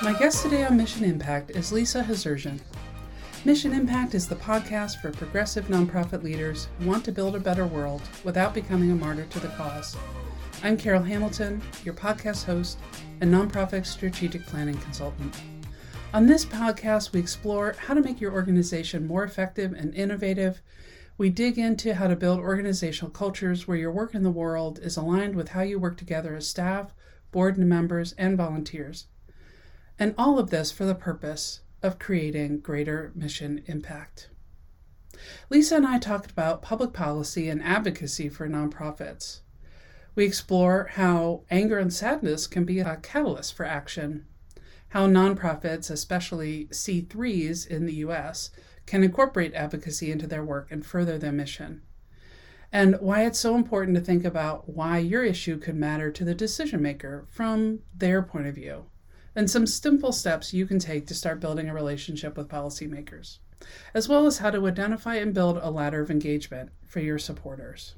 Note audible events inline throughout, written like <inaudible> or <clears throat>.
My guest today on Mission Impact is Lisa Hazirjian. Mission Impact is the podcast for progressive nonprofit leaders who want to build a better world without becoming a martyr to the cause. I'm Carol Hamilton, your podcast host and nonprofit strategic planning consultant. On this podcast, we explore how to make your organization more effective and innovative. We dig into how to build organizational cultures where your work in the world is aligned with how you work together as staff, board members, and volunteers. And all of this for the purpose of creating greater mission impact. Lisa and I talked about public policy and advocacy for nonprofits. We explore how anger and sadness can be a catalyst for action, how nonprofits, especially C3s in the US, can incorporate advocacy into their work and further their mission, and why it's so important to think about why your issue could matter to the decision maker from their point of view and some simple steps you can take to start building a relationship with policymakers, as well as how to identify and build a ladder of engagement for your supporters.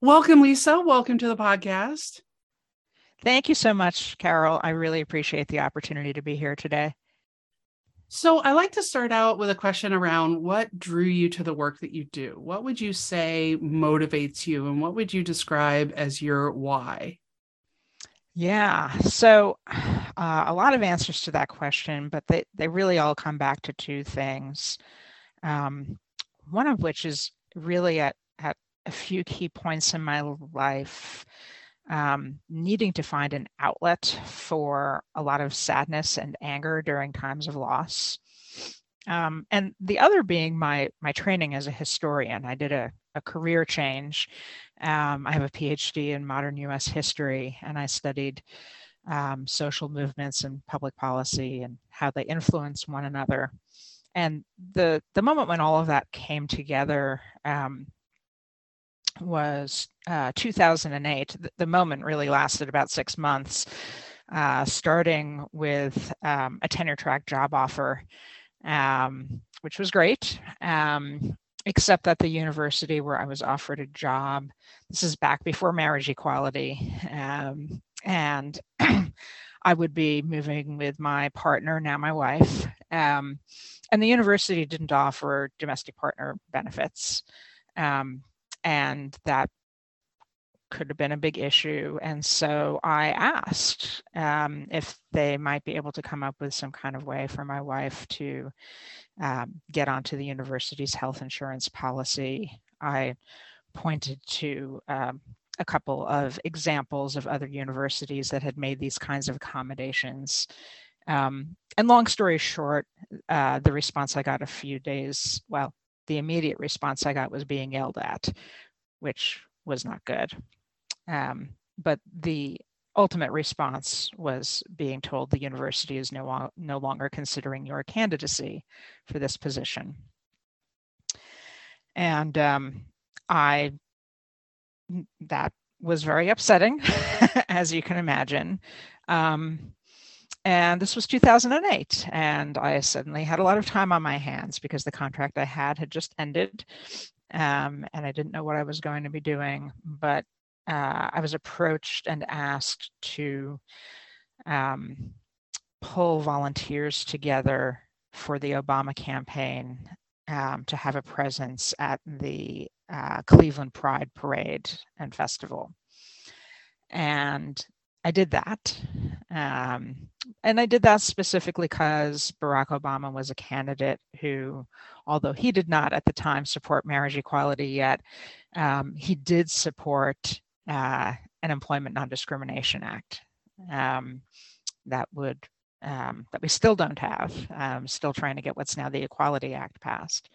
Welcome, Lisa. Welcome to the podcast. Thank you so much, Carol. I really appreciate the opportunity to be here today. So, I like to start out with a question around what drew you to the work that you do? What would you say motivates you, and what would you describe as your why? Yeah. So <sighs> uh, a lot of answers to that question, but they, they really all come back to two things. Um, one of which is really at, at a few key points in my life, um, needing to find an outlet for a lot of sadness and anger during times of loss. Um, and the other being my my training as a historian. I did a, a career change um, I have a PhD in modern US history, and I studied um, social movements and public policy and how they influence one another. And the, the moment when all of that came together um, was uh, 2008. The, the, moment really lasted about six months, uh, starting with um, a tenure track job offer, um, which was great. Um, except at the university where I was offered a job. This is back before marriage equality. Um, and <clears throat> I would be moving with my partner, now my wife. Um, and the university didn't offer domestic partner benefits. Um, and that could have been a big issue. And so I asked um, if they might be able to come up with some kind of way for my wife to um, get onto the university's health insurance policy. I pointed to um, a couple of examples of other universities that had made these kinds of accommodations. Um, and long story short, uh, the response I got a few days, well, the immediate response I got was being yelled at, which was not good. Um, but the ultimate response was being told the university is no, no longer considering your candidacy for this position. And um, I, that was very upsetting, <laughs> as you can imagine. Um, and this was 2008. And I suddenly had a lot of time on my hands because the contract I had had just ended. Um, and I didn't know what I was going to be doing. But uh, I was approached and asked to um, pull volunteers together for the Obama campaign um, to have a presence at the uh, Cleveland Pride Parade and Festival. And I did that. Um, and I did that specifically because Barack Obama was a candidate who, although he did not at the time support marriage equality yet, um, he did support uh, an Employment Non-Discrimination Act um, that would um, that we still don't have. Um, still trying to get what's now the Equality Act passed.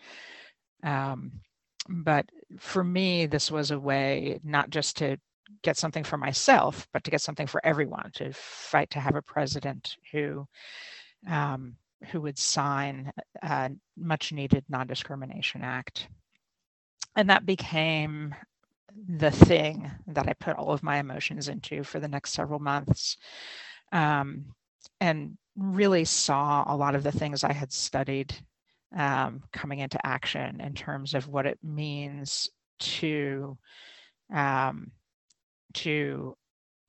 Um, but for me, this was a way not just to get something for myself, but to get something for everyone. To fight to have a president who um, who would sign a much needed non-discrimination act and that became the thing that I put all of my emotions into for the next several months. Um, and really saw a lot of the things I had studied um, coming into action in terms of what it means to um, to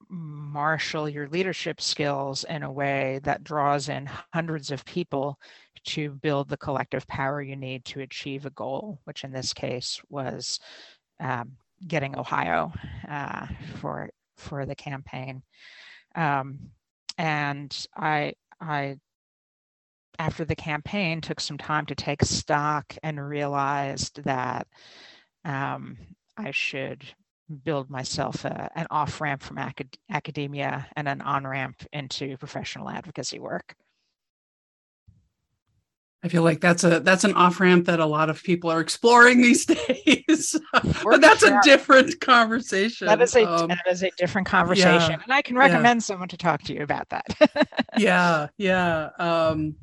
marshal your leadership skills in a way that draws in hundreds of people to build the collective power you need to achieve a goal, which in this case was um, getting Ohio uh, for for the campaign. Um, and I I after the campaign took some time to take stock and realized that um, I should build myself a, an off ramp from acad- academia and an on ramp into professional advocacy work. I feel like that's a that's an off ramp that a lot of people are exploring these <laughs> days. but that's a different conversation. That is a um, that is a different conversation, yeah, and I can recommend yeah. someone to talk to you about that. <laughs> yeah, yeah. Um,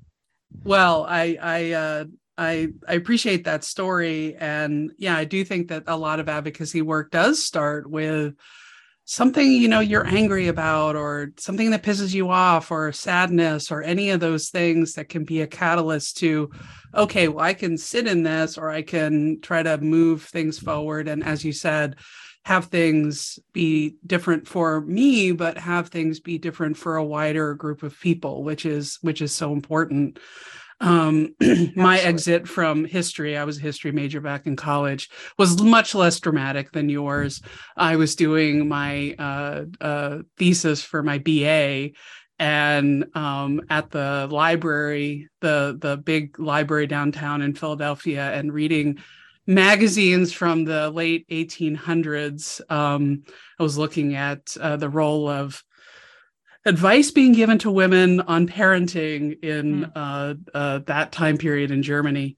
well, I I uh, I I appreciate that story, and yeah, I do think that a lot of advocacy work does start with something you know you're angry about or something that pisses you off or sadness or any of those things that can be a catalyst to okay well i can sit in this or i can try to move things forward and as you said have things be different for me but have things be different for a wider group of people which is which is so important um, <clears throat> my exit from history, I was a history major back in college, was much less dramatic than yours. I was doing my uh, uh, thesis for my BA, and um, at the library, the the big library downtown in Philadelphia, and reading magazines from the late 1800s. Um, I was looking at uh, the role of advice being given to women on parenting in mm. uh, uh, that time period in Germany.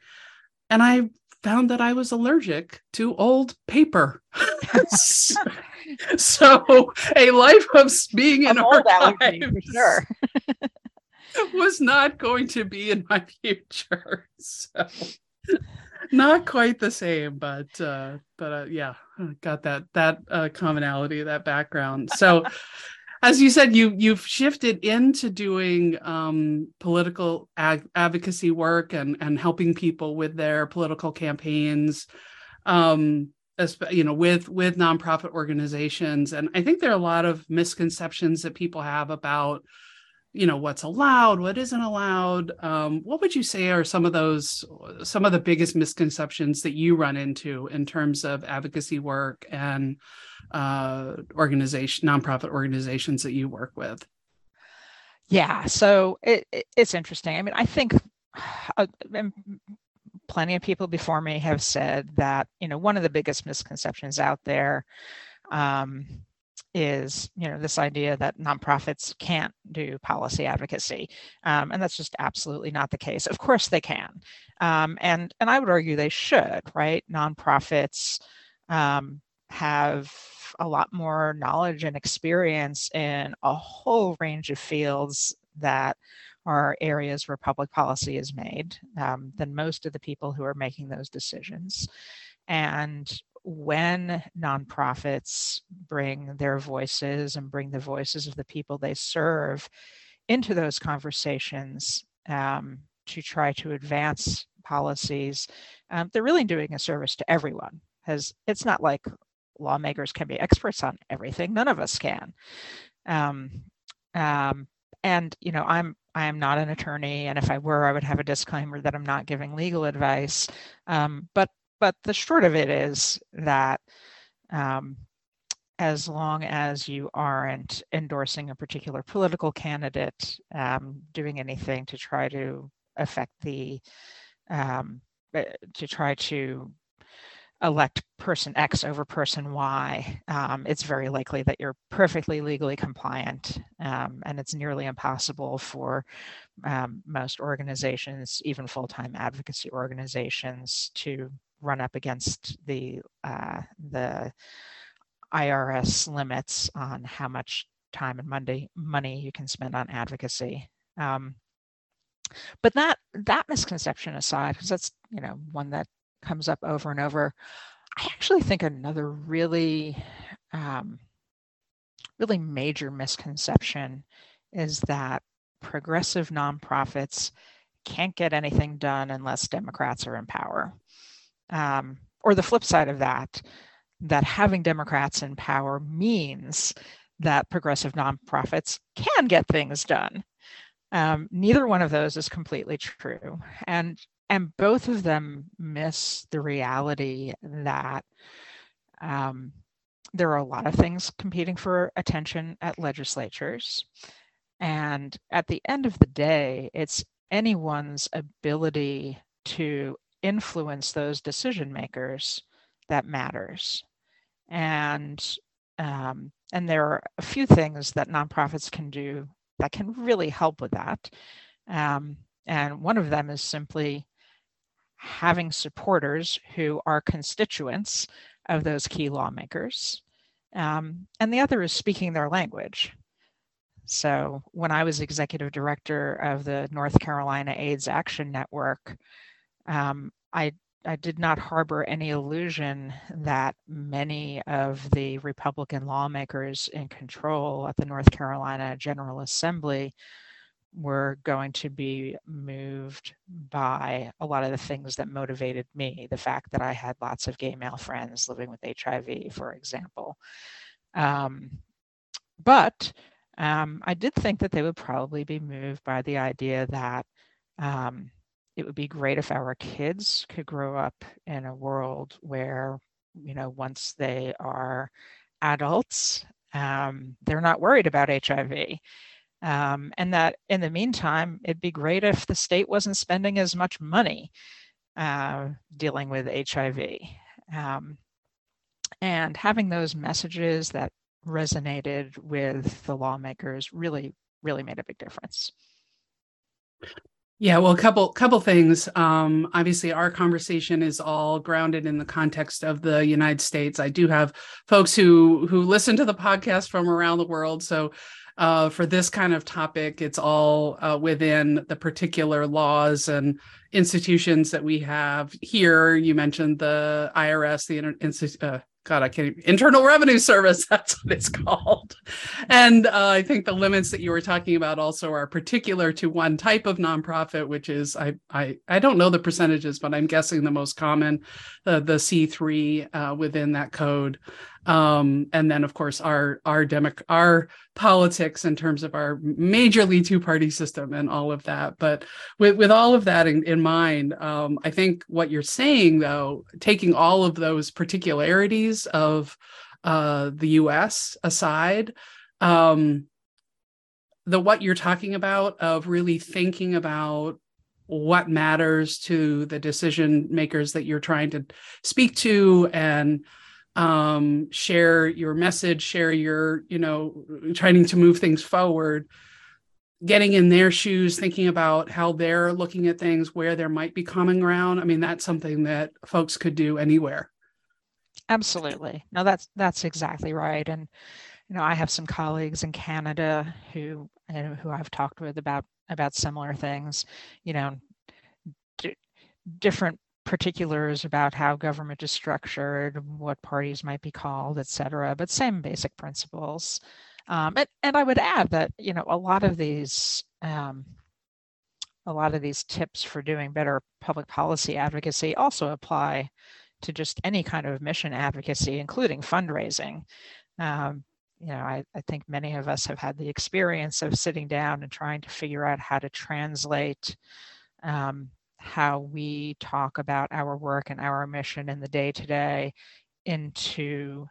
And I found that I was allergic to old paper. <laughs> <laughs> so, a life of being in archives sure. <laughs> was not going to be in my future. So not quite the same, but uh, but uh, yeah, got that that uh, commonality, that background. So as you said, you you've shifted into doing um, political ag- advocacy work and and helping people with their political campaigns, um, you know, with with nonprofit organizations. And I think there are a lot of misconceptions that people have about, you know, what's allowed, what isn't allowed. Um, what would you say are some of those some of the biggest misconceptions that you run into in terms of advocacy work and uh, organization, nonprofit organizations that you work with? Yeah, so it, it, it's interesting. I mean, I think uh, plenty of people before me have said that you know one of the biggest misconceptions out there um, is you know this idea that nonprofits can't do policy advocacy um, and that's just absolutely not the case. Of course they can. Um, and and i would argue they should right? Nonprofits um, have a lot more knowledge and experience in a whole range of fields that are areas where public policy is made um, than most of the people who are making those decisions. And when nonprofits bring their voices and bring the voices of the people they serve into those conversations um, to try to advance policies, um, they're really doing a service to everyone. Because it's not like lawmakers can be experts on everything. None of us can. Um, um, and you know, I'm I am not an attorney, and if I were, I would have a disclaimer that I'm not giving legal advice. Um, but but the short of it is that um, as long as you aren't endorsing a particular political candidate, um, doing anything to try to affect the um, eh, to try to elect person X over person Y, um, it's very likely that you're perfectly legally compliant. Um, and it's nearly impossible for um, most organizations, even full time advocacy organizations, to run up against the, uh, the IRS limits on how much time and money, money you can spend on advocacy. Um, but that that misconception aside, because that's you know one that comes up over and over. I actually think another really, um, really major misconception is that progressive nonprofits can't get anything done unless Democrats are in power. Um, or the flip side of that, that having Democrats in power means that progressive nonprofits can get things done. Um, neither one of those is completely true. And and both of them miss the reality that um, there are a lot of things competing for attention at legislatures. And at the end of the day, it's anyone's ability to influence those decision makers that matters. And um, and there are a few things that nonprofits can do that can really help with that. Um, and one of them is simply having supporters who are constituents of those key lawmakers. Um, and the other is speaking their language. So when I was executive director of the North Carolina AIDS Action Network, um, I I did not harbor any illusion that many of the Republican lawmakers in control at the North Carolina General Assembly were going to be moved by a lot of the things that motivated me. The fact that I had lots of gay male friends living with HIV, for example. Um, but um, I did think that they would probably be moved by the idea that um, it would be great if our kids could grow up in a world where, you know, once they are adults, um, they're not worried about HIV. Um, and that in the meantime, it'd be great if the state wasn't spending as much money uh, dealing with HIV. Um, and having those messages that resonated with the lawmakers really, really made a big difference. Yeah, well, a couple couple things. Um, obviously, our conversation is all grounded in the context of the United States. I do have folks who who listen to the podcast from around the world, so uh, for this kind of topic, it's all uh, within the particular laws and institutions that we have here. You mentioned the IRS, the uh, God, I can't Internal Revenue Service. <laughs> That's what it's called. And uh, I think the limits that you were talking about also are particular to one type of nonprofit, which is I I I don't know the percentages, but I'm guessing the most common, uh, the C3 uh, within that code. Um, and then of course our our democ- our politics in terms of our majorly two party system and all of that. But with with all of that in, in mind, um, I think what you're saying though, taking all of those particularities of uh, the U.S. aside, um, the what you're talking about of really thinking about what matters to the decision makers that you're trying to speak to and um, share your message, share your, you know, trying to move things forward, getting in their shoes, thinking about how they're looking at things, where there might be common ground. I mean, that's something that folks could do anywhere. Absolutely. No, that's that's exactly right. And you know, I have some colleagues in Canada who you know, who I've talked with about about similar things. You know, d- different particulars about how government is structured, what parties might be called, et cetera, but same basic principles. Um, and, and I would add that, you know, a lot of these um, a lot of these tips for doing better public policy advocacy also apply to just any kind of mission advocacy, including fundraising. Um, you know, I, I, think many of us have had the experience of sitting down and trying to figure out how to translate um, how we talk about our work and our mission in the day to day into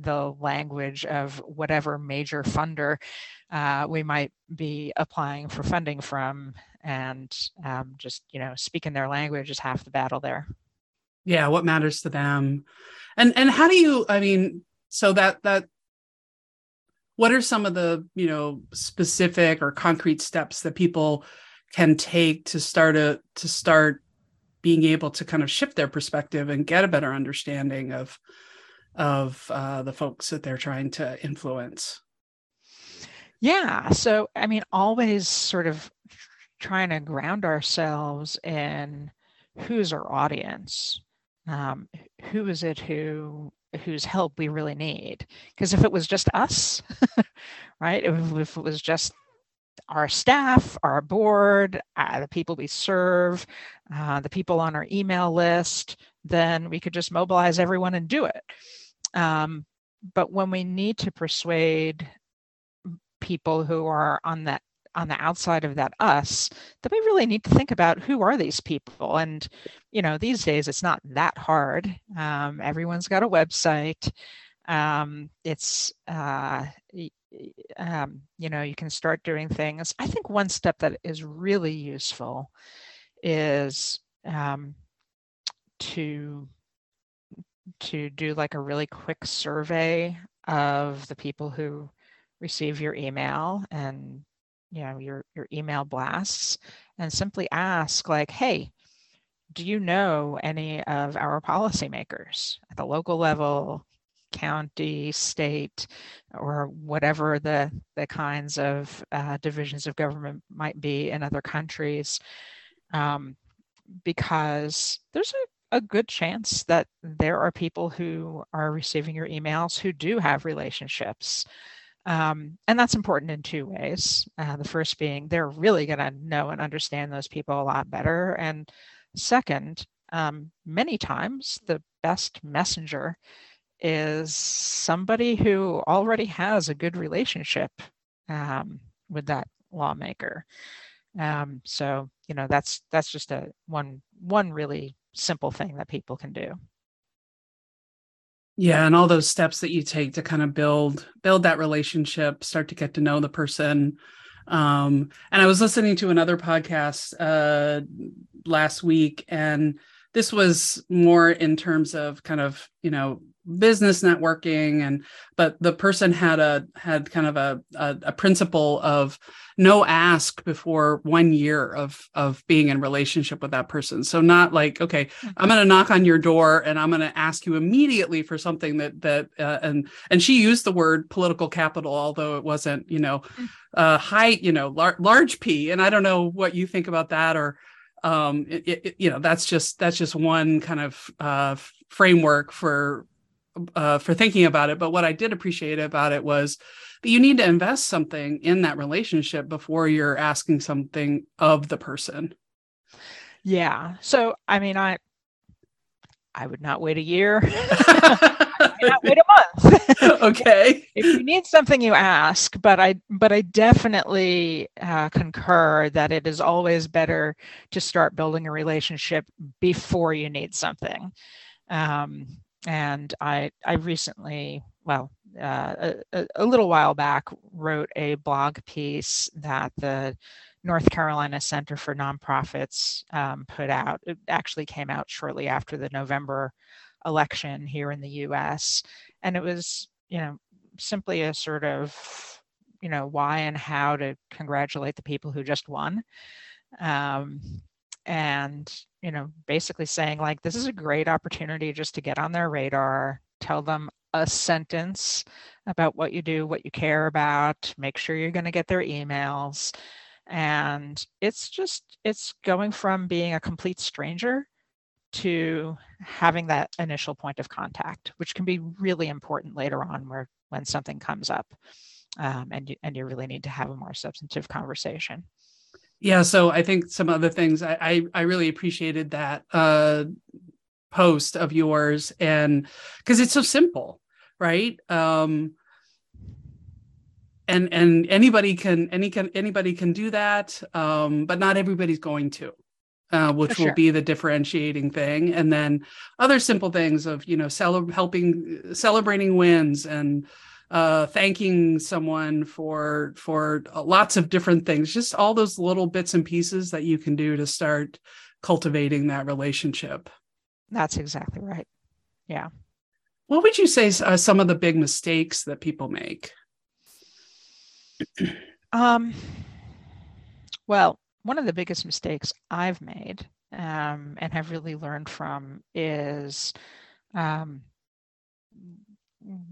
the language of whatever major funder uh, we might be applying for funding from and um, just you know speaking their language is half the battle there. Yeah what matters to them? And and how do you i mean so that that what are some of the you know specific or concrete steps that people can take to start a to start being able to kind of shift their perspective and get a better understanding of of uh, the folks that they're trying to influence. Yeah. So i mean always sort of trying to ground ourselves in who's our audience? Um, who is it who whose help we really need? Because if it was just us <laughs> right? If, if it was just our staff, our board, uh, the people we serve, uh, the people on our email list, then we could just mobilize everyone and do it. Um, but when we need to persuade people who are on that on the outside of that us that we really need to think about who are these people. And you know these days it's not that hard. Um, everyone's got a website um, it's uh, um, you know you can start doing things. I think one step that is really useful is um, to to do like a really quick survey of the people who receive your email and you know your your email blasts and simply ask like hey do you know any of our policymakers at the local level county state or whatever the the kinds of uh, divisions of government might be in other countries um, because there's a, a good chance that there are people who are receiving your emails who do have relationships um, and that's important in two ways. Uh, the first being they're really going to know and understand those people a lot better. And second, um, many times the best messenger is somebody who already has a good relationship um, with that lawmaker. Um, so you know that's that's just a one one really simple thing that people can do. Yeah, and all those steps that you take to kind of build build that relationship, start to get to know the person. Um, and I was listening to another podcast uh, last week, and this was more in terms of kind of you know business networking and but the person had a had kind of a, a, a principle of no ask before one year of of being in relationship with that person so not like okay i'm going to knock on your door and i'm going to ask you immediately for something that that uh, and and she used the word political capital although it wasn't you know mm. uh high you know lar- large p and i don't know what you think about that or um it, it, you know that's just that's just one kind of uh framework for uh, for thinking about it. But what I did appreciate about it was that you need to invest something in that relationship before you're asking something of the person. Yeah. So I mean, I I would not wait a year. <laughs> not wait a month. <laughs> okay. if you need something, you ask. But I but I definitely uh, concur that it is always better to start building a relationship before you need something. Um, and I I recently, well, uh, a, a, little while back, wrote a blog piece that the North Carolina Center for Nonprofits um, put out. It actually came out shortly after the November election here in the U.S., and it was you know simply a sort of you know why and how to congratulate the people who just won. Um, and you know basically saying like this is a great opportunity just to get on their radar tell them a sentence about what you do what you care about make sure you're going to get their emails. And it's just it's going from being a complete stranger to having that initial point of contact which can be really important later on where when something comes up um, and you and you really need to have a more substantive conversation yeah so i think some other things i i, I really appreciated that uh post of yours and because it's so simple right um and and anybody can any can anybody can do that um but not everybody's going to uh, which sure. will be the differentiating thing and then other simple things of you know cel- helping celebrating wins and uh, thanking someone for for lots of different things just all those little bits and pieces that you can do to start cultivating that relationship. That's exactly right. Yeah. What would you say are some of the big mistakes that people make? <clears throat> Um well one of the biggest mistakes i've made um, and have really learned from is um,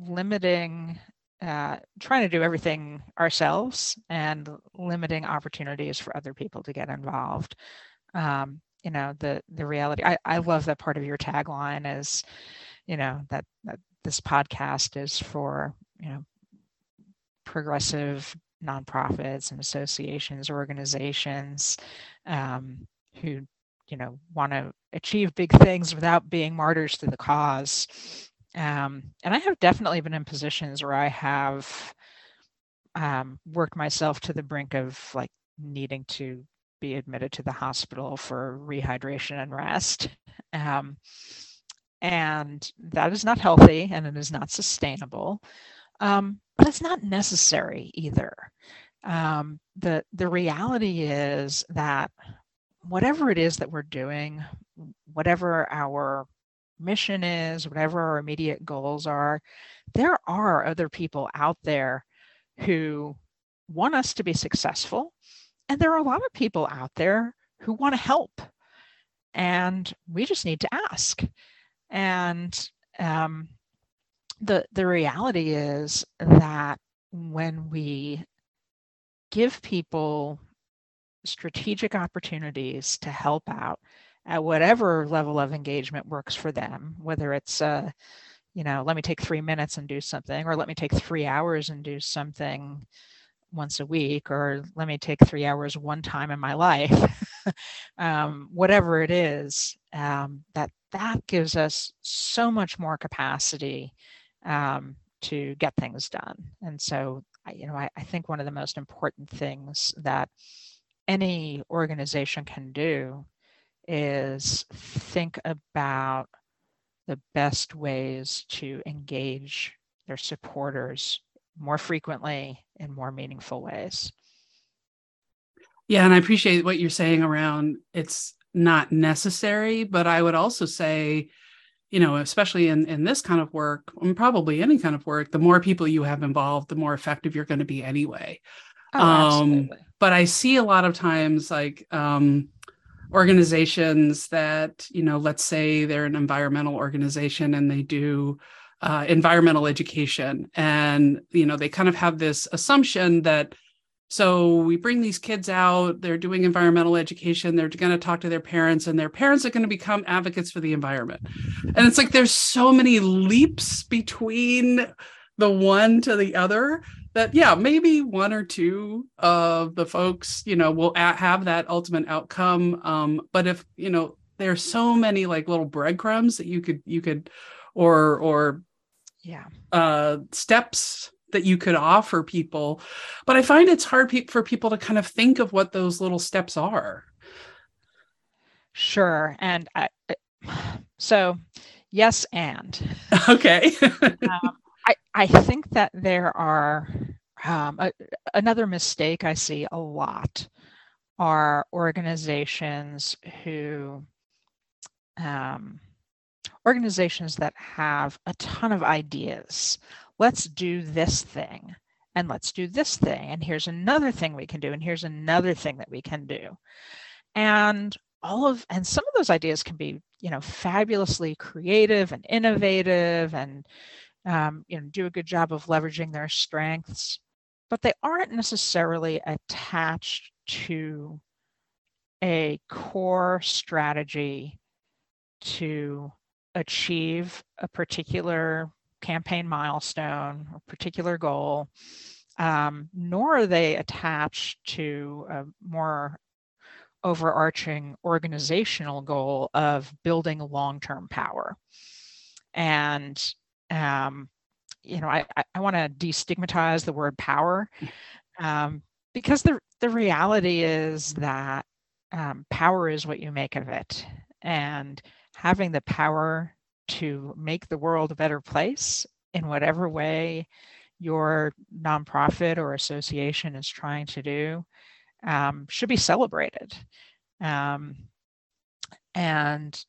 limiting uh, trying to do everything ourselves and limiting opportunities for other people to get involved. Um, you know the the reality I, I love that part of your tagline is you know that, that this podcast is for you know progressive nonprofits and associations organizations um, who you know want to achieve big things without being martyrs to the cause um, and I have definitely been in positions where I have um, worked myself to the brink of like needing to be admitted to the hospital for rehydration and rest. Um, and that is not healthy and it is not sustainable. Um, but it's not necessary either. Um, the the reality is that whatever it is that we're doing, whatever our mission is, whatever our immediate goals are, there are other people out there who want us to be successful. And there are a lot of people out there who want to help. And we just need to ask. And um, the the reality is that when we give people strategic opportunities to help out at whatever level of engagement works for them, whether it's uh, you know, let me take three minutes and do something, or let me take three hours and do something once a week, or let me take three hours one time in my life, <laughs> um, whatever it is, um, that that gives us so much more capacity um, to get things done. And so, you know, I, I think one of the most important things that any organization can do is think about the best ways to engage their supporters more frequently in more meaningful ways. Yeah, and I appreciate what you're saying around it's not necessary, but I would also say, you know, especially in in this kind of work, and probably any kind of work, the more people you have involved, the more effective you're going to be anyway. Oh, um, but I see a lot of times like um, organizations that, you know, let's say they're an environmental organization and they do uh, environmental education, and you know, they kind of have this assumption that so we bring these kids out, they're doing environmental education, they're going to talk to their parents, and their parents are going to become advocates for the environment. And it's like there's so many leaps between the one to the other that, yeah, maybe one or two of the folks, you know, will have that ultimate outcome. Um, but if, you know, there's so many like little breadcrumbs that you could, you could, or, or, yeah, uh, steps that you could offer people. But i find it's hard pe- for people to kind of think of what those little steps are. Sure. And I, <sighs> so yes and. <laughs> Okay. Um, I, think that there are um, a, another mistake i see a lot are organizations who um, organizations that have a ton of ideas. Let's do this thing and let's do this thing and here's another thing we can do and here's another thing that we can do. And all of and some of those ideas can be you know fabulously creative and innovative and um, you know do a good job of leveraging their strengths but they aren't necessarily attached to a core strategy to achieve a particular campaign milestone or particular goal, um, nor are they attached to a more overarching organizational goal of building long-term power. And um, you know, I, I want to destigmatize the word power <laughs> um, because the the reality is that um, power is what you make of it, and having the power to make the world a better place in whatever way your nonprofit or association is trying to do um, should be celebrated. Um, and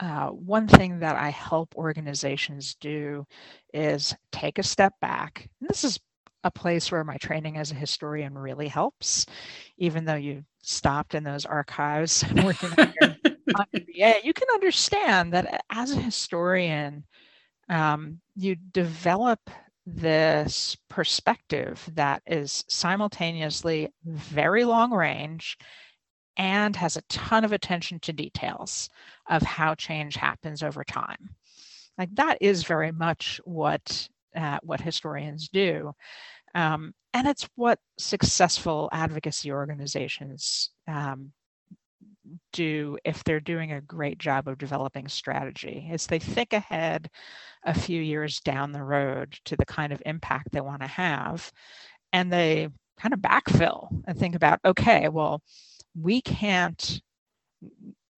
uh, one thing that I help organizations do is take a step back. And this is a place where my training as a historian really helps, even though you stopped in those archives working on your yeah, you can understand that as a historian, um, you develop this perspective that is simultaneously very long range and has a ton of attention to details of how change happens over time. Like that is very much what uh, what historians do, um, and it's what successful advocacy organizations um, do if they're doing a great job of developing strategy is they think ahead a few years down the road to the kind of impact they want to have and they kind of backfill and think about okay well we can't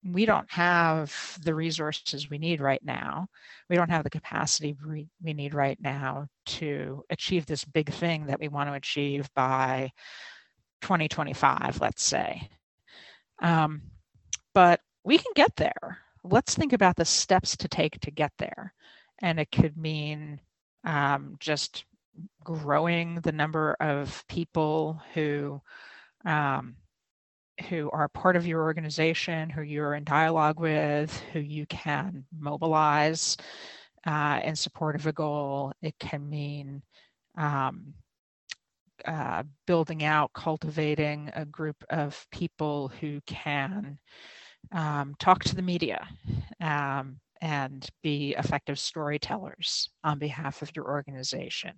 we don't have the resources we need right now. We don't have the capacity we, need right now to achieve this big thing that we want to achieve by 2025 let's say. Um, but we can get there. Let's think about the steps to take to get there. And it could mean um, just growing the number of people who um, who are part of your organization, who you're in dialogue with, who you can mobilize uh, in support of a goal. It can mean um, uh, building out, cultivating a group of people who can um, talk to the media um, and be effective storytellers on behalf of your organization.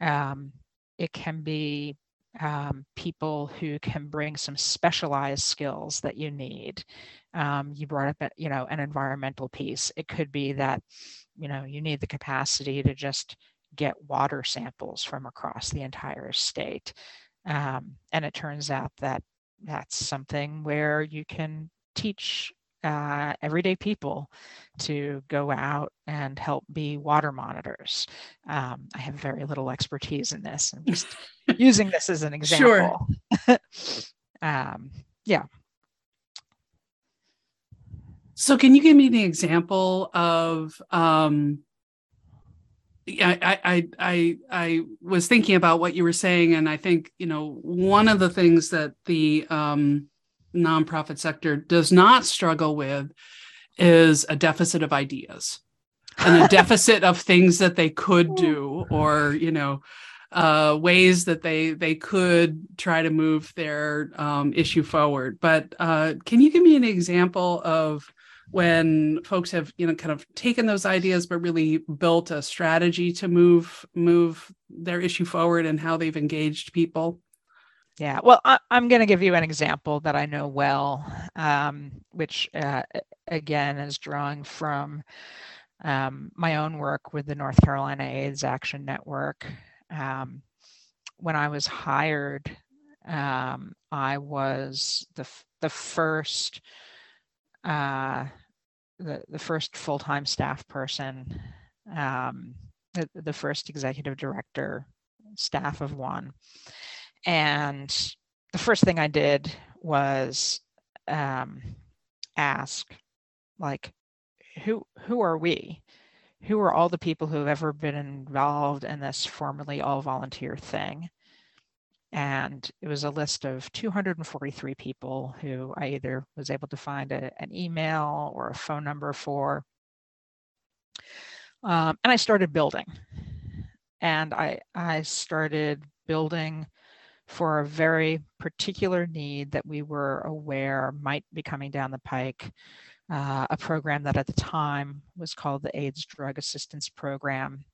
Um, it can be um, people who can bring some specialized skills that you need. Um, you brought up, you know, an environmental piece. It could be that, you know, you need the capacity to just get water samples from across the entire state. Um, and it turns out that that's something where you can teach uh, everyday people to go out and help be water monitors. Um, I have very little expertise in this. I'm just <laughs> using this as an example. Sure. <laughs> um, yeah. So, can you give me the example of? Um, I, I I I was thinking about what you were saying, and I think you know one of the things that the um, nonprofit sector does not struggle with is a deficit of ideas and a <laughs> deficit of things that they could do or you know uh, ways that they they could try to move their um, issue forward. But uh, can you give me an example of when folks have you know kind of taken those ideas but really built a strategy to move move their issue forward and how they've engaged people yeah, well, I, am going to give you an example that I know well, um, which uh, again is drawing from um, my own work with the North Carolina AIDS Action Network. Um, when I was hired, um, I was the the first uh, the the first full time staff person, um, the, the first executive director, staff of one and the first thing I did was um, ask, like, who who are we? Who are all the people who have ever been involved in this formerly all volunteer thing? And it was a list of 243 people who I either was able to find a, an email or a phone number for. Um, and I started building. And I, I started building for a very particular need that we were aware might be coming down the pike. Uh, a program that at the time was called the AIDS Drug Assistance Program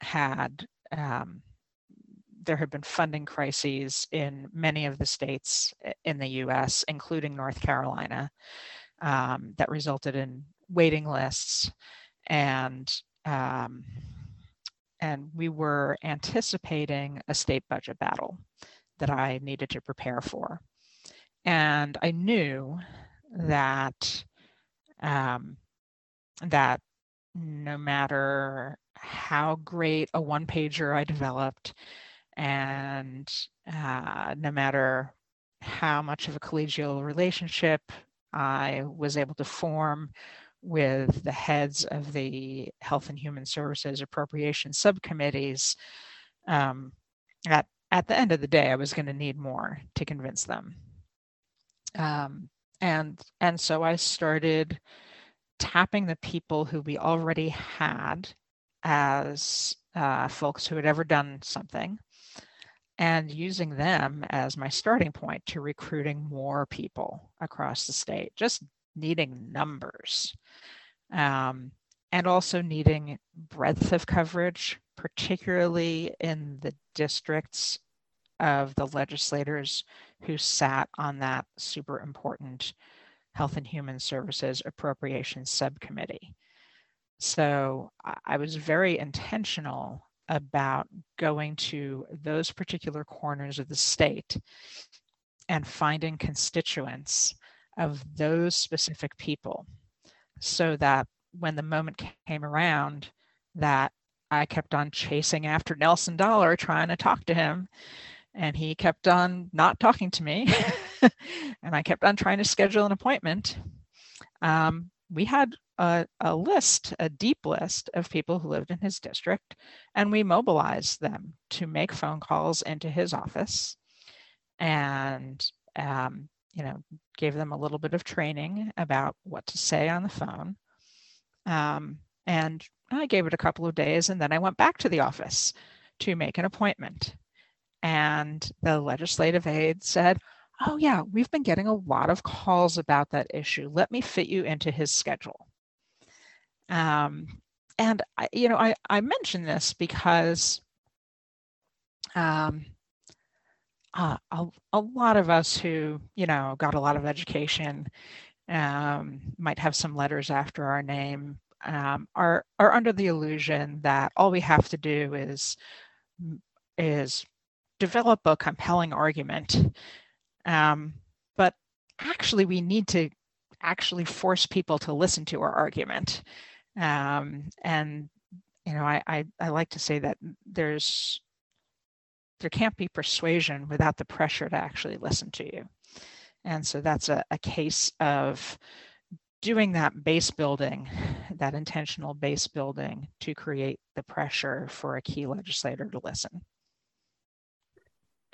had um, there had been funding crises in many of the states in the US, including North Carolina, um, that resulted in waiting lists and um, and we were anticipating a state budget battle that I needed to prepare for. And I knew that um, that no matter how great a one pager I developed, and uh, no matter how much of a collegial relationship I was able to form with the heads of the Health and Human Services appropriation subcommittees, um, at the end of the day, I was going to need more to convince them. Um, and and so I started tapping the people who we already had as uh, folks who had ever done something and using them as my starting point to recruiting more people across the state, just needing numbers. Um, and also needing breadth of coverage, particularly in the districts of the legislators who sat on that super important Health and Human Services Appropriations Subcommittee. So I was very intentional about going to those particular corners of the state and finding constituents of those specific people so that when the moment came around that I kept on chasing after Nelson Dollar trying to talk to him and he kept on not talking to me <laughs> and I kept on trying to schedule an appointment. Um, we had a, a, list, a deep list of people who lived in his district, and we mobilized them to make phone calls into his office and um, you know, gave them a little bit of training about what to say on the phone. Um, and I gave it a couple of days, and then I went back to the office to make an appointment. And the legislative aide said, Oh, yeah, we've been getting a lot of calls about that issue. Let me fit you into his schedule. Um, and I, you know, I, I mention this because um, uh, a, a lot of us who, you know, got a lot of education, um, might have some letters after our name, um, are are under the illusion that all we have to do is is develop a compelling argument. Um, but actually, we need to actually force people to listen to our argument. Um, and you know, I, I I like to say that there's there can't be persuasion without the pressure to actually listen to you. And so that's a, a case of doing that base building, that intentional base building to create the pressure for a key legislator to listen.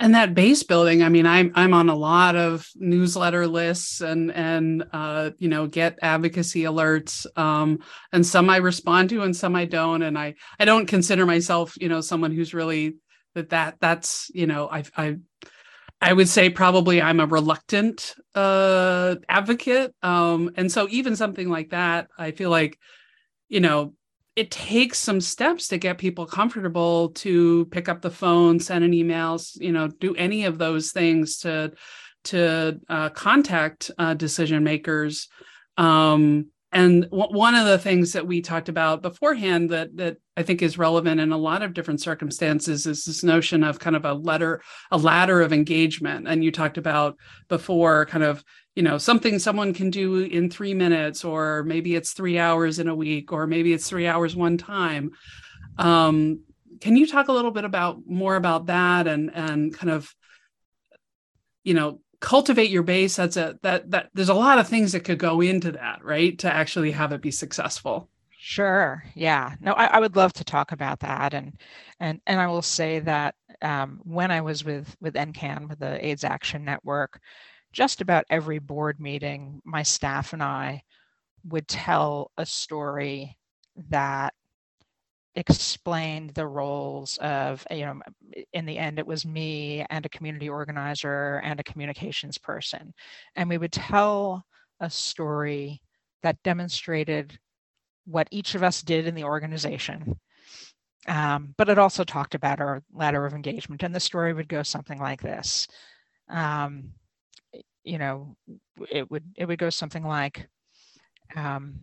And that base building, I mean, I'm I'm on a lot of newsletter lists and and uh, you know get advocacy alerts, um, and some I respond to and some I don't. And I I don't consider myself you know someone who's really that that that's you know I I I would say probably I'm a reluctant uh, advocate, um, and so even something like that, I feel like you know it takes some steps to get people comfortable to pick up the phone, send an email you know, do any of those things to to uh, contact uh, decision makers. Um, and w- one of the things that we talked about beforehand that that I think is relevant in a lot of different circumstances is this notion of kind of a letter, a ladder of engagement. And you talked about before kind of, you know, something someone can do in three minutes, or maybe it's three hours in a week, or maybe it's three hours one time. Um, can you talk a little bit about more about that and and kind of, you know, cultivate your base? That's a that that there's a lot of things that could go into that right? To actually have it be successful. Sure. Yeah. No I, I would love to talk about that. And and and i will say that um, when i was with with ncan with the aids action network just about every board meeting my staff and i would tell a story that explained the roles of you know in the end it was me and a community organizer and a communications person. And we would tell a story that demonstrated what each of us did in the organization. Um, but it also talked about our ladder of engagement and the story would go something like this. Um, you know it would it would go something like um,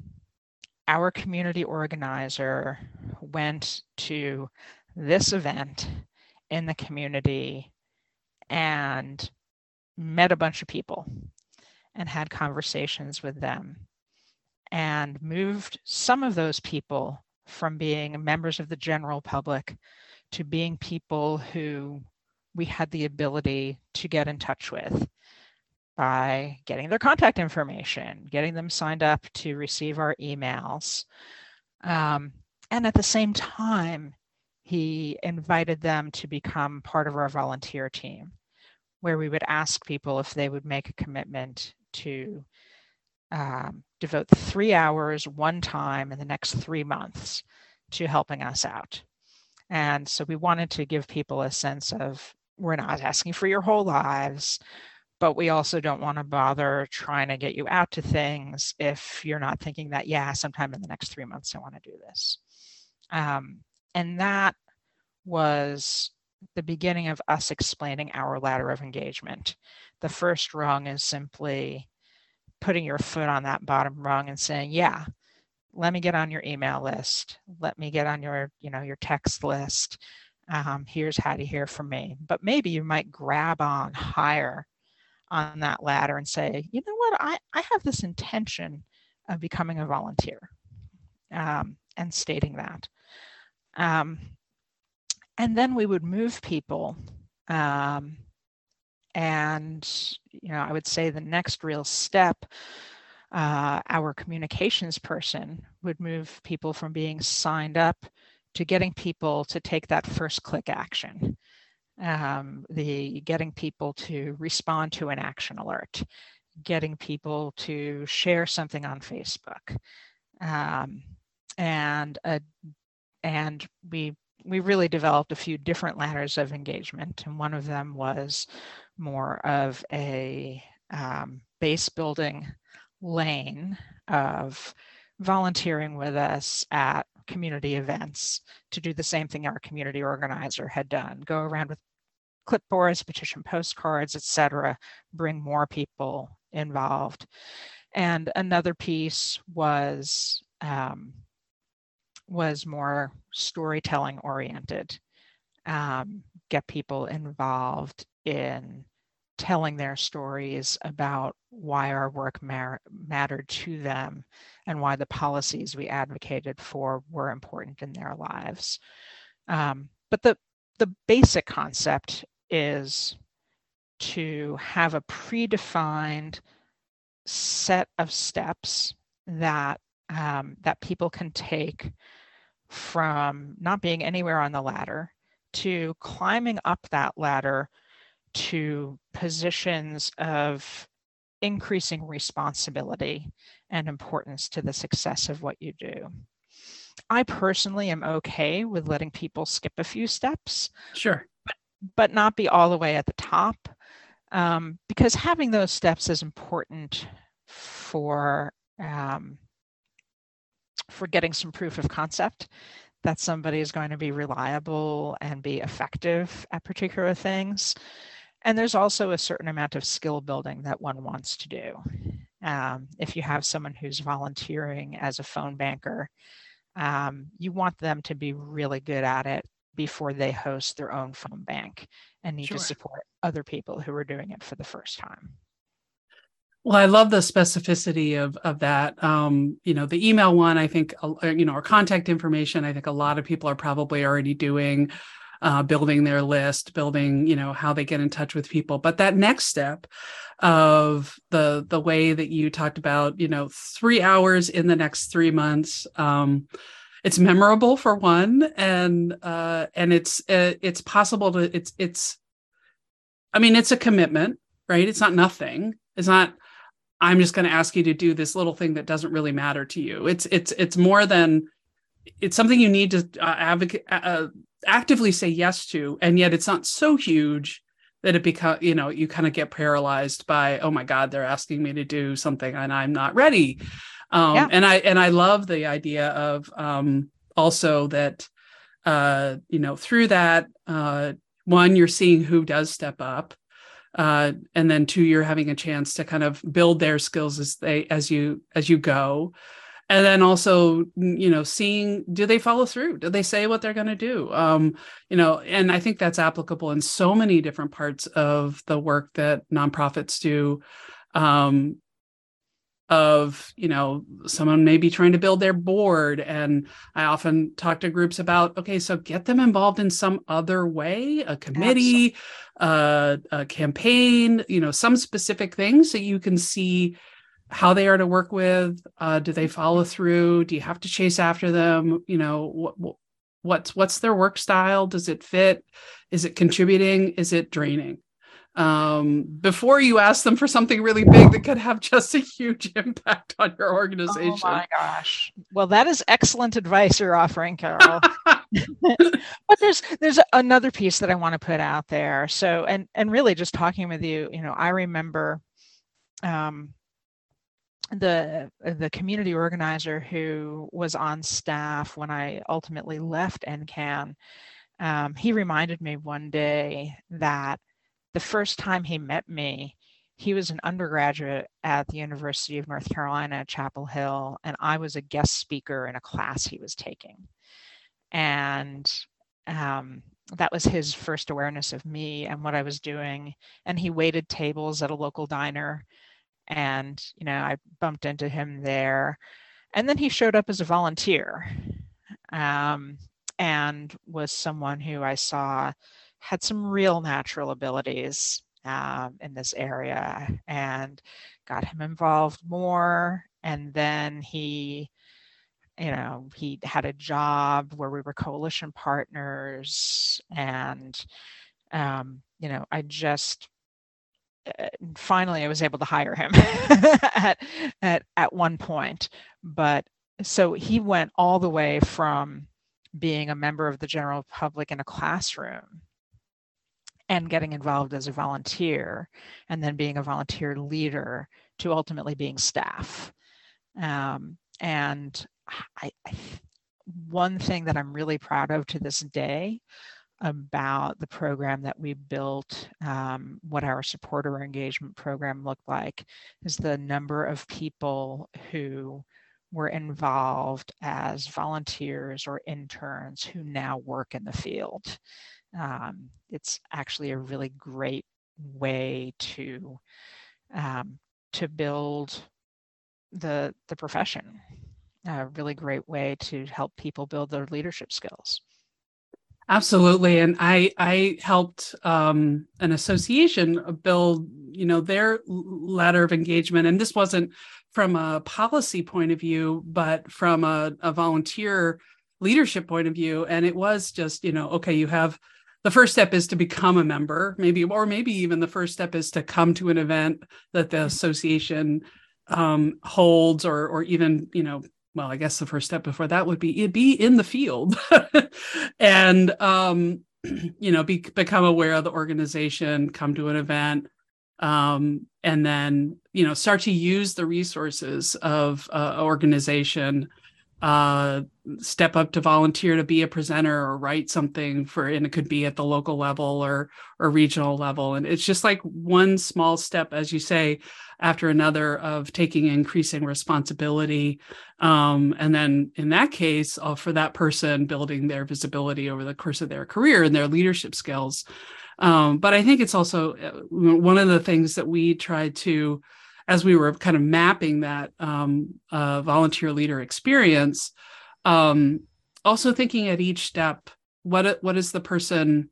our community organizer went to this event in the community and met a bunch of people and had conversations with them and moved some of those people from being members of the general public to being people who we had the ability to get in touch with by getting their contact information, getting them signed up to receive our emails. Um, and at the same time, he invited them to become part of our volunteer team, where we would ask people if they would make a commitment to um, devote three hours one time in the next three months to helping us out. And so we wanted to give people a sense of we're not asking for your whole lives but we also don't want to bother trying to get you out to things if you're not thinking that yeah sometime in the next three months i want to do this. Um, and that was the beginning of us explaining our ladder of engagement. The first rung is simply putting your foot on that bottom rung and saying yeah let me get on your email list. Let me get on your you know your text list. Um, here's how to hear from me. But maybe you might grab on higher on that ladder and say you know what i, I have this intention of becoming a volunteer um, and stating that um, and then we would move people um, and you know i would say the next real step uh, our communications person would move people from being signed up to getting people to take that first click action. Um, the getting people to respond to an action alert, getting people to share something on Facebook, um, and uh, and we we really developed a few different ladders of engagement, and one of them was more of a um, base building lane of volunteering with us at community events to do the same thing our community organizer had done go around with clipboards petition postcards etc bring more people involved and another piece was um, was more storytelling oriented um, get people involved in telling their stories about why our work mar- mattered to them and why the policies we advocated for were important in their lives. Um, but the, the basic concept is to have a predefined set of steps that um, that people can take from not being anywhere on the ladder to climbing up that ladder to positions of increasing responsibility and importance to the success of what you do. I personally am okay with letting people skip a few steps. Sure. But, not be all the way at the top um, because having those steps is important for um, for getting some proof of concept that somebody is going to be reliable and be effective at particular things. And there's also a certain amount of skill building that one wants to do. Um, if you have someone who's volunteering as a phone banker, um, you want them to be really good at it before they host their own phone bank and need sure. to support other people who are doing it for the first time. Well, I love the specificity of of that. Um, you know, the email one, I think, uh, you know, our contact information. I think a lot of people are probably already doing uh, building their list, building, you know, how they get in touch with people. But that next step of the the way that you talked about, you know, three hours in the next three months. Um, it's memorable for one, and uh, and it's uh, it's possible to it's it's. I mean, it's a commitment, right? It's not nothing. It's not. I'm just going to ask you to do this little thing that doesn't really matter to you. It's it's it's more than it's something you need to uh, advocate uh, actively say yes to and yet it's not so huge that it become you know you kind of get paralyzed by oh my god they're asking me to do something and i'm not ready um, yeah. and i and i love the idea of um, also that uh, you know through that uh, one you're seeing who does step up uh, and then two you're having a chance to kind of build their skills as they as you as you go. And then also you know seeing do they follow through? Do they say what they're going to do? Um you know and i think that's applicable in so many different parts of the work that nonprofits do. Um of you know someone may be trying to build their board. And i often talk to groups about okay so get them involved in some other way a committee uh, a campaign you know some specific things so you can see how they are to work with. Uh, do they follow through? Do you have to chase after them? You know what, what's what's their work style? Does it fit? Is it contributing? Is it draining um, before you ask them for something really big that could have just a huge <laughs> impact on your organization oh my gosh. Well that is excellent advice you're offering carol. <laughs> But there's there's another piece that i want to put out there. So and and really just talking with you you know i remember um the the community organizer who was on staff when I ultimately left NCAN, um, he reminded me one day that the first time he met me, he was an undergraduate at the University of North Carolina, Chapel Hill, and I was a guest speaker in a class he was taking. And um, that was his first awareness of me and what I was doing. And he waited tables at a local diner. And, you know, I bumped into him there. And then he showed up as a volunteer um, and was someone who I saw had some real natural abilities um, in this area and got him involved more. And then he, you know, he had a job where we were coalition partners. And, um, you know, I just, uh, finally I was able to hire him <laughs> at, at, at one point. But so he went all the way from being a member of the general public in a classroom and getting involved as a volunteer and then being a volunteer leader to ultimately being staff. Um, and I, I, one thing that I'm really proud of to this day about the program that we built, um, what our supporter engagement program looked like, is the number of people who were involved as volunteers or interns who now work in the field um, it's actually a really great way to um, to build the the profession a really great way to help people build their leadership skills. Absolutely and i i helped um, an association build you know their ladder of engagement and this wasn't from a policy point of view but from a, a volunteer leadership point of view and it was just you know okay you have the first step is to become a member maybe or maybe even the first step is to come to an event that the association um, holds or or even you know well i guess the first step before that would be be in the field <laughs> and um, <clears throat> you know be, become aware of the organization come to an event um, and then you know start to use the resources of uh, organization uh, step up to volunteer to be a presenter or write something for and it could be at the local level or or regional level. And it's just like one small step as you say after another of taking increasing responsibility. Um, and then in that case uh, for that person building their visibility over the course of their career and their leadership skills. Um, but i think it's also uh, one of the things that we try to as we were kind of mapping that um, uh, volunteer leader experience, um, also thinking at each step, what what is the person,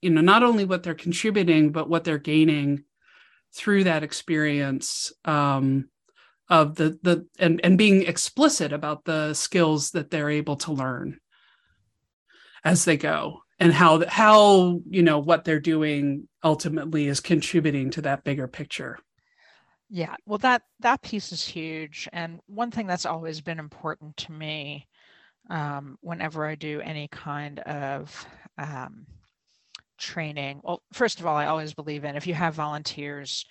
you know, not only what they're contributing, but what they're gaining through that experience um, of the the and and being explicit about the skills that they're able to learn as they go and how how you know what they're doing ultimately is contributing to that bigger picture yeah, well, that that piece is huge, and one thing that's always been important to me, um, whenever I do any kind of um, training. Well, first of all, I always believe in if you have volunteers,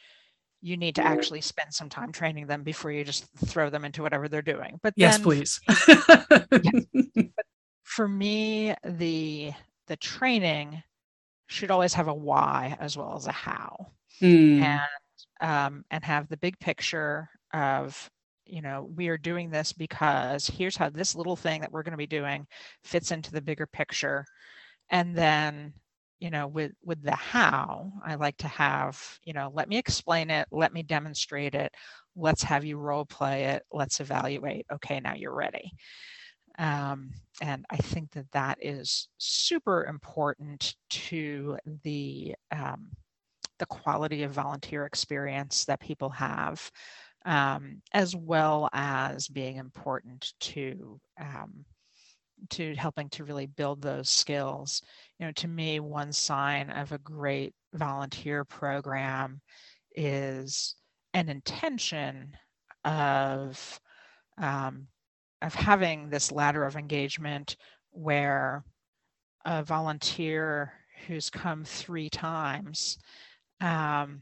you need to actually spend some time training them before you just throw them into whatever they're doing. But yes, then, please. <laughs> But for me, the the training should always have a why as well as a how. Mm. And um, and have the big picture of you know we are doing this because here's how this little thing that we're going to be doing fits into the bigger picture. And then you know with with the how i like to have you know let me explain it let me demonstrate it let's have you role play it let's evaluate okay now you're ready. Um, and i think that that is super important to the um, the quality of volunteer experience that people have, um, as well as being important to um, to helping to really build those skills. You know, to me, one sign of a great volunteer program is an intention of um, of having this ladder of engagement where a volunteer who's come three times um,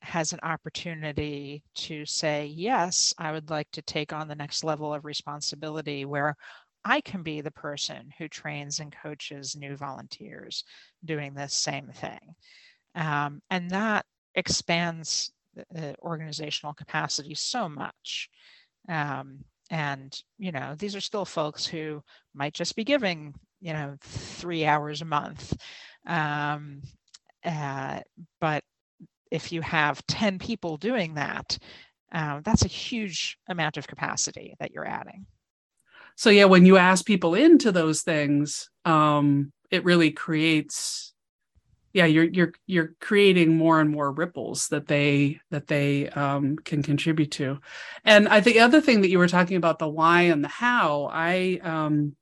has an opportunity to say, yes, I would like to take on the next level of responsibility where I can be the person who trains and coaches new volunteers doing this same thing. Um, and that expands the organizational capacity so much. Um, and you know these are still folks who might just be giving you know three hours a month um, uh, but if you have 10 people doing that uh, that's a huge amount of capacity that you're adding. So yeah when you ask people into those things um, it really creates yeah you're you're you're creating more and more ripples that they that they um, can contribute to. And i think the other thing that you were talking about the why and the how i um,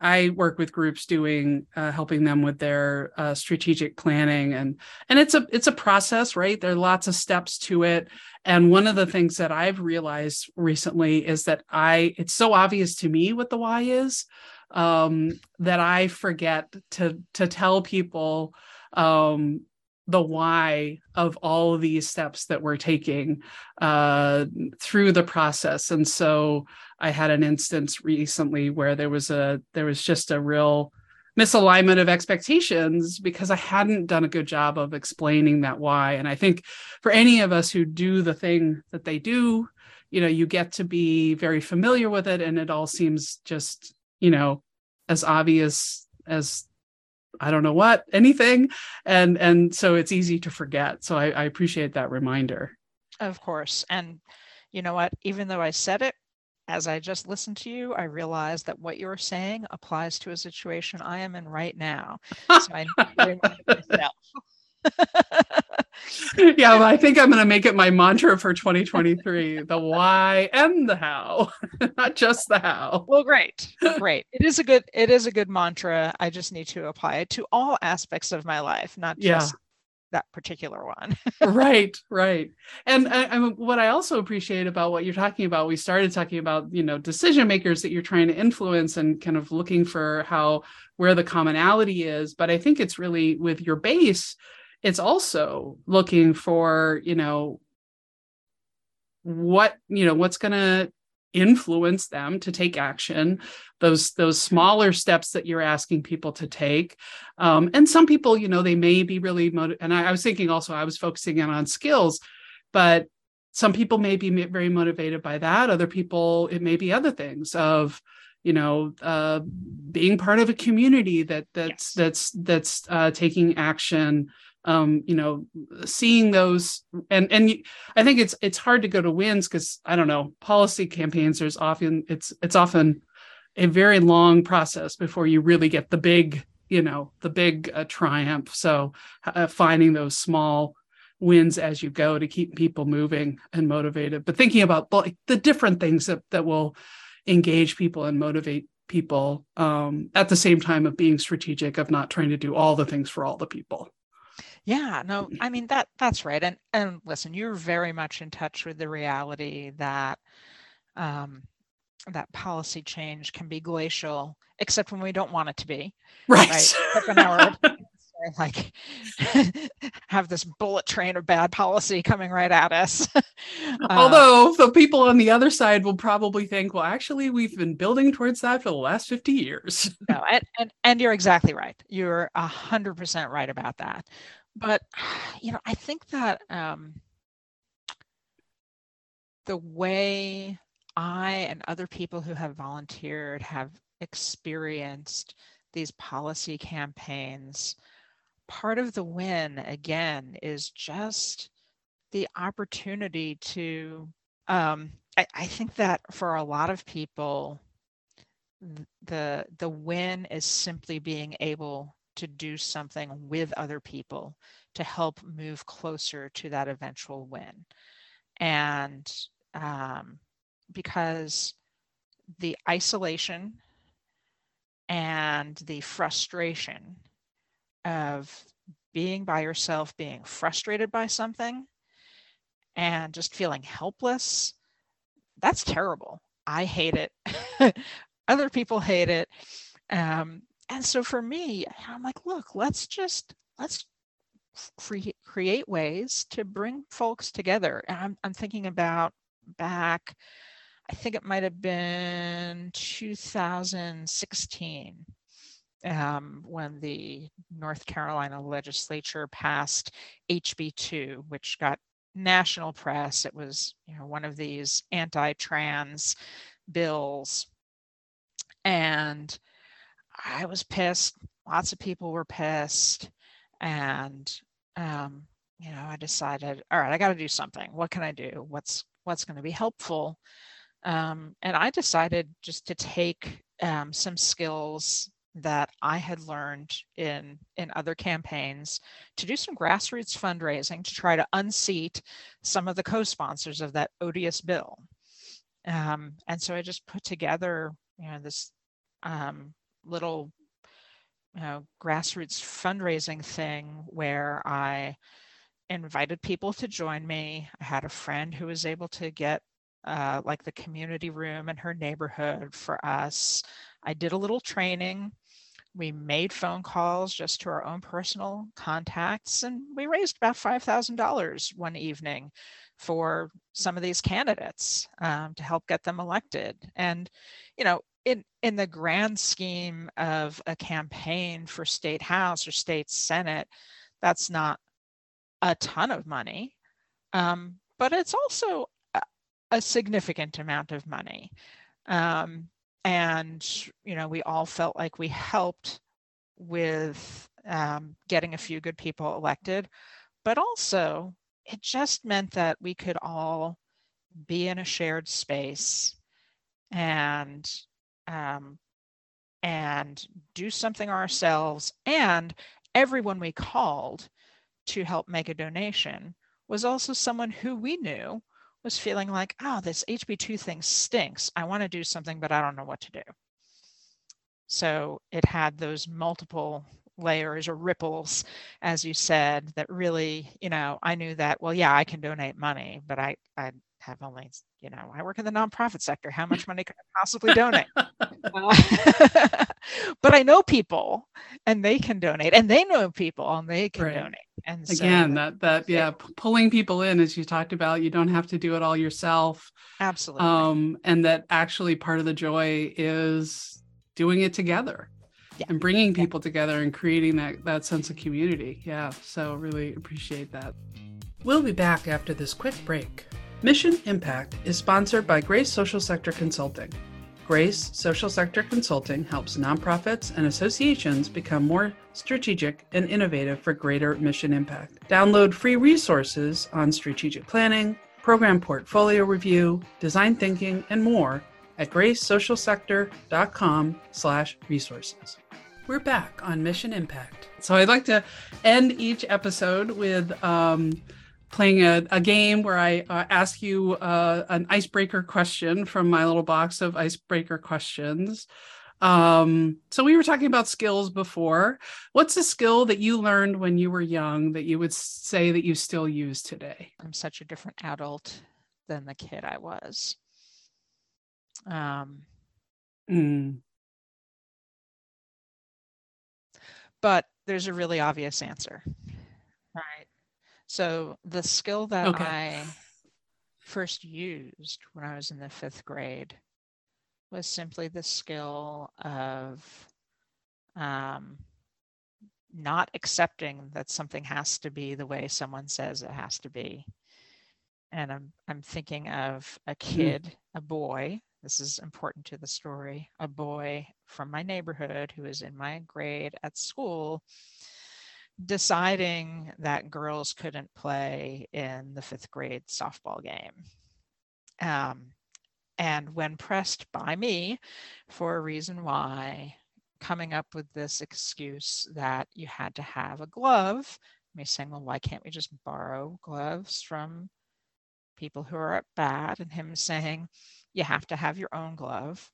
I work with groups doing uh, helping them with their uh, strategic planning and and it's a it's a process right there are lots of steps to it and one of the things that I've realized recently is that I it's so obvious to me what the why is um, that I forget to to tell people um, the why of all of these steps that we're taking uh, through the process. And so I had an instance recently where there was a there was just a real misalignment of expectations because I hadn't done a good job of explaining that why. And I think for any of us who do the thing that they do, you know, you get to be very familiar with it and it all seems just, you know, as obvious as I don't know what, anything. And and so it's easy to forget. So I, I appreciate that reminder. Of course. And you know what? Even though I said it, as I just listened to you, I realized that what you're saying applies to a situation I am in right now. So I need to myself. <laughs> yeah, well, I think I'm going to make it my mantra for 2023 the why and the how, <laughs> not just the how. Well, great. <laughs> Great. It is a good it is a good mantra. I just need to apply it to all aspects of my life, not just yeah. That particular one. <laughs> right, right. And I, I, what I also appreciate about what you're talking about, we started talking about, you know, decision makers that you're trying to influence and kind of looking for how where the commonality is, but I think it's really with your base it's also looking for you know what you know what's going to influence them to take action those those smaller steps that you're asking people to take um, and some people you know they may be really motiv- and I, I was thinking also i was focusing in on skills but some people may be very motivated by that other people it may be other things of you know uh, being part of a community that that's yes. that's that's uh, taking action um you know seeing those and and i think it's it's hard to go to wins because i don't know policy campaigns there's often it's it's often a very long process before you really get the big you know the big uh, triumph. So uh, finding those small wins as you go to keep people moving and motivated but thinking about like the different things that that will engage people and motivate people um, at the same time of being strategic of not trying to do all the things for all the people yeah, no, I mean that that's right. And and listen, you're very much in touch with the reality that um, that policy change can be glacial, except when we don't want it to be. Right. right? <laughs> like <laughs> have this bullet train of bad policy coming right at us. <laughs> Although the people on the other side will probably think, well, actually, we've been building towards that for the last 50 years. no, and, and, and you're exactly right. You're 100% right about that but <sighs> you know, I think that um, the way I and other people who have volunteered have experienced these policy campaigns, part of the win again is just the opportunity to. Um, I, I think that for a lot of people, the the win is simply being able to do something with other people to help move closer to that eventual win. And um, because the isolation and the frustration of being by yourself, being frustrated by something, and just feeling helpless, that's terrible. I hate it. <laughs> Other people hate it. Um, and so for me i'm like look let's just let's cre- create ways to bring folks together and I'm, I'm thinking about back i think it might have been 2016 um, when the North Carolina legislature passed HB2, which got national press. It was you know one of these anti-trans bills, and I was pissed. Lots of people were pissed, and um, you know I decided, all right, I got to do something. What can I do? What's what's going to be helpful? Um, and I decided just to take um, some skills that I had learned in in other campaigns to do some grassroots fundraising to try to unseat some of the co-sponsors of that odious bill. Um, and so I just put together, you know, this um, little, you know, grassroots fundraising thing where I invited people to join me. I had a friend who was able to get uh, like the community room in her neighborhood for us. I did a little training. We made phone calls just to our own personal contacts, and we raised about $5,000 one evening for some of these candidates um, to help get them elected. And, you know, in, in the grand scheme of a campaign for state house or state senate, that's not a ton of money, um, but it's also a, significant amount of money. Um, and you know we all felt like we helped with um, getting a few good people elected but also it just meant that we could all be in a shared space and um, and do something ourselves and everyone we called to help make a donation was also someone who we knew was feeling like, oh, this HB2 thing stinks. I want to do something, but I don't know what to do. So it had those multiple layers or ripples, as you said, that really, you know, I knew that, well, yeah, I can donate money, but I, I have only, you know, I work in the nonprofit sector. How much money could I possibly donate? <laughs> uh, <laughs> but I know people and they can donate and they know people and they can right. donate. And again, so, that, that, yeah, it, pulling people in, as you talked about, you don't have to do it all yourself. Absolutely. Um, and that actually part of the joy is doing it together. Yeah. and bringing people yeah. together and creating that that sense of community. Yeah, so really appreciate that. We'll be back after this quick break. Mission Impact is sponsored by Grace Social Sector Consulting. Grace Social Sector Consulting helps nonprofits and associations become more strategic and innovative for greater mission impact. Download free resources on strategic planning, program portfolio review, design thinking, and more at gracesocialsector.com slash resources. We're back on Mission Impact. So I'd like to end each episode with um, playing a, a, game where I uh, ask you uh, an icebreaker question from my little box of icebreaker questions. Um, so we were talking about skills before. What's a skill that you learned when you were young that you would say that you still use today? I'm such a different adult than the kid I was. Um, mm. But there's a really obvious answer. So the skill that okay. I first used when I was in the fifth grade was simply the skill of um, not accepting that something has to be the way someone says it has to be. And I'm I'm thinking of a hmm. kid, mm. a boy. This is important to the story. A boy from my neighborhood who is in my grade at school deciding that girls couldn't play in the fifth grade softball game. Um, and when pressed by me for a reason why, coming up with this excuse that you had to have a glove, me saying, well, why can't we just borrow gloves from people who are at bat? And him saying, you have to have your own glove.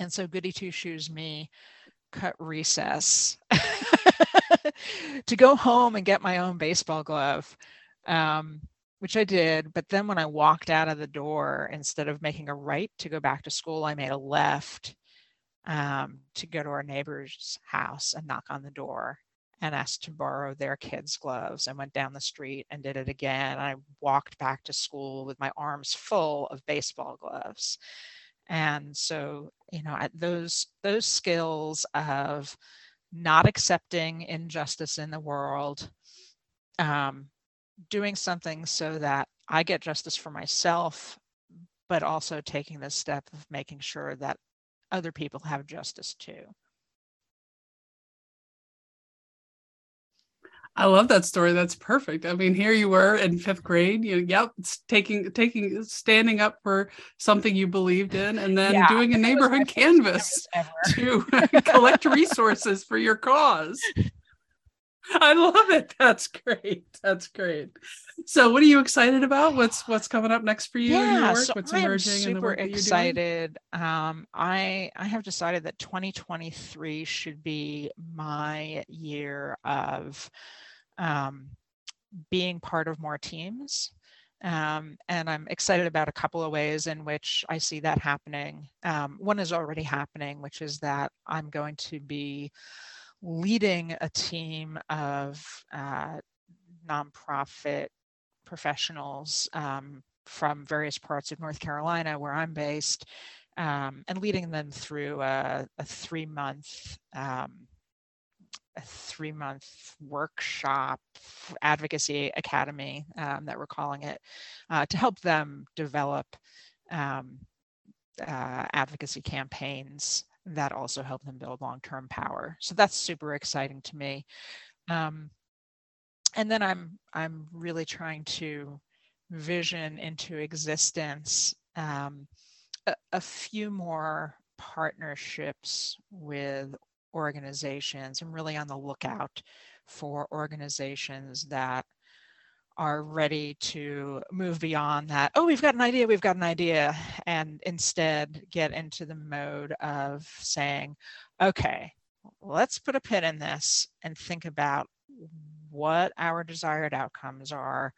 And so Goody Two Shoes me cut recess <laughs> <laughs> to go home and get my own baseball glove, um, which I did. But then when I walked out of the door, instead of making a right to go back to school, I made a left um, to go to our neighbor's house and knock on the door and asked to borrow their kids' gloves and went down the street and did it again. I walked back to school with my arms full of baseball gloves. And so, you know, those those skills of not accepting injustice in the world, um, doing something so that I get justice for myself, but also taking the step of making sure that other people have justice too. I love that story. That's perfect. I mean, here you were in fifth grade. You, yep, taking, taking, standing up for something you believed in, and then yeah, doing a neighborhood canvass to <laughs> collect resources for your <laughs> cause. I love it. That's great. That's great. So, what are you excited about? What's what's coming up next for you? Yeah, so what's emerging? I'm super excited. Um, I I have decided that 2023 should be my year of um, being part of more teams. Um, and I'm excited about a couple of ways in which I see that happening. Um, one is already happening, which is that I'm going to be leading a team of uh, nonprofit professionals um, from various parts of North Carolina, where I'm based, um, and leading them through a, a three month um, a three month workshop advocacy academy um, that we're calling it uh, to help them develop um, uh, advocacy campaigns that also help them build long term power. So that's super exciting to me. Um, and then I'm I'm really trying to vision into existence um, a, a few more partnerships with organizations. I'm really on the lookout for organizations that are ready to move beyond that. Oh, we've got an idea, we've got an idea, and instead get into the mode of saying, okay, let's put a pin in this and think about what our desired outcomes are,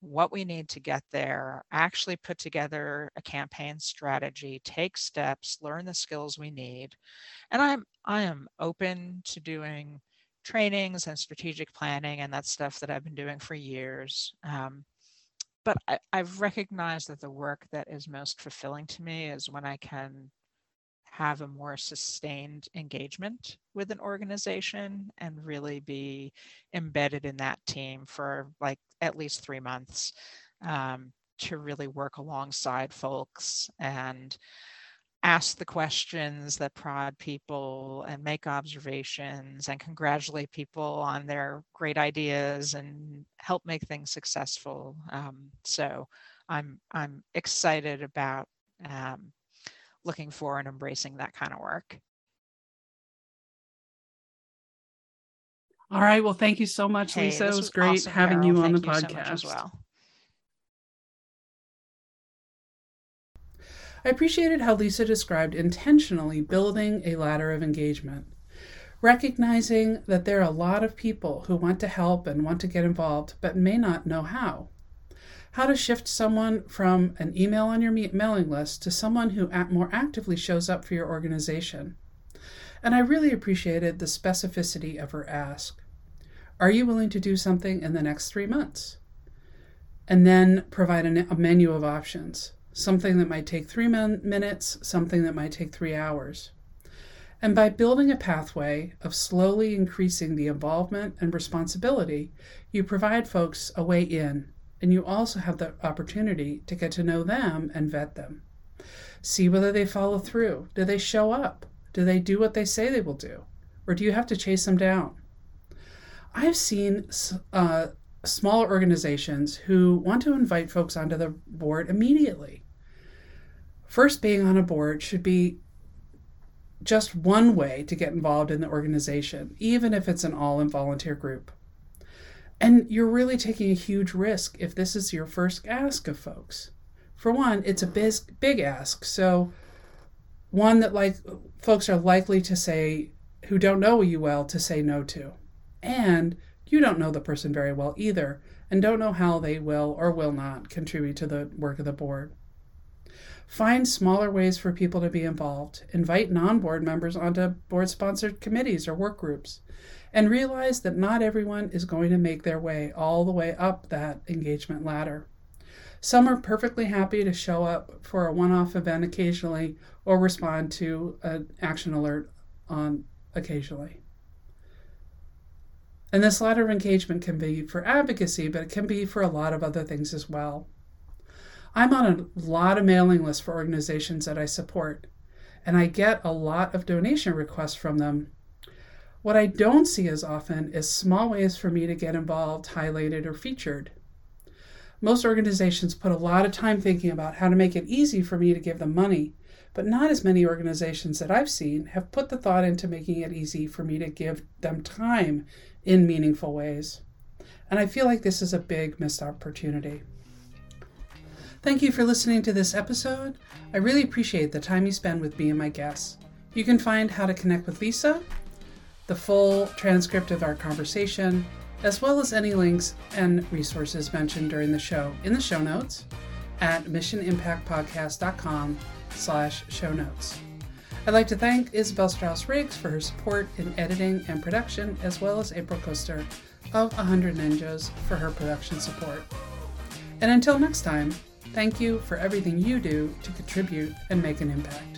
what we need to get there, actually put together a campaign strategy, take steps, learn the skills we need. And I'm I am open to doing trainings and strategic planning and that stuff that I've been doing for years. Um, but I, I've recognized that the work that is most fulfilling to me is when I can have a more sustained engagement with an organization and really be embedded in that team for like at least three months um, to really work alongside folks and ask the questions that prod people and make observations and congratulate people on their great ideas and help make things successful. Um, so I'm I'm excited about um, looking for and embracing that kind of work. All right. Well, thank you so much, hey, Lisa. It was, great awesome, having Carol. you on thank the podcast so as well. I appreciated how Lisa described intentionally building a ladder of engagement, recognizing that there are a lot of people who want to help and want to get involved, but may not know how how to shift someone from an email on your mailing list to someone who more actively shows up for your organization. And I really appreciated the specificity of her ask. Are you willing to do something in the next three months? And then provide a, menu of options something that might take three minutes, something that might take three hours. And by building a pathway of slowly increasing the involvement and responsibility, you provide folks a way in and you also have the opportunity to get to know them and vet them. See whether they follow through. Do they show up? Do they do what they say they will do? Or do you have to chase them down? I've seen uh, smaller organizations who want to invite folks onto the board immediately. First, being on a board should be just one way to get involved in the organization, even if it's an all in volunteer group. And you're really taking a huge risk if this is your first ask of folks. For one, it's a big, big ask. So, one that like folks are likely to say who don't know you well to say no to. And you don't know the person very well either and don't know how they will or will not contribute to the work of the board. Find smaller ways for people to be involved. Invite non board members onto board sponsored committees or work groups and realize that not everyone is going to make their way all the way up that engagement ladder. Some are perfectly happy to show up for a one off event occasionally or respond to an action alert on occasionally. And this ladder of engagement can be for advocacy, but it can be for a lot of other things as well. I'm on a lot of mailing lists for organizations that I support, and I get a lot of donation requests from them. What I don't see as often is small ways for me to get involved, highlighted, or featured. Most organizations put a lot of time thinking about how to make it easy for me to give them money, but not as many organizations that I've seen have put the thought into making it easy for me to give them time in meaningful ways. And I feel like this is a big missed opportunity. Thank you for listening to this episode. I really appreciate the time you spend with me and my guests. You can find how to connect with Lisa, the full transcript of our conversation, as well as any links and resources mentioned during the show in the show notes at missionimpactpodcast.com slash show notes. I'd like to thank Isabel Strauss Riggs for her support in editing and production, as well as April Koster of 100 Ninjas for her production support. And until next time, thank you for everything you do to contribute and make an impact.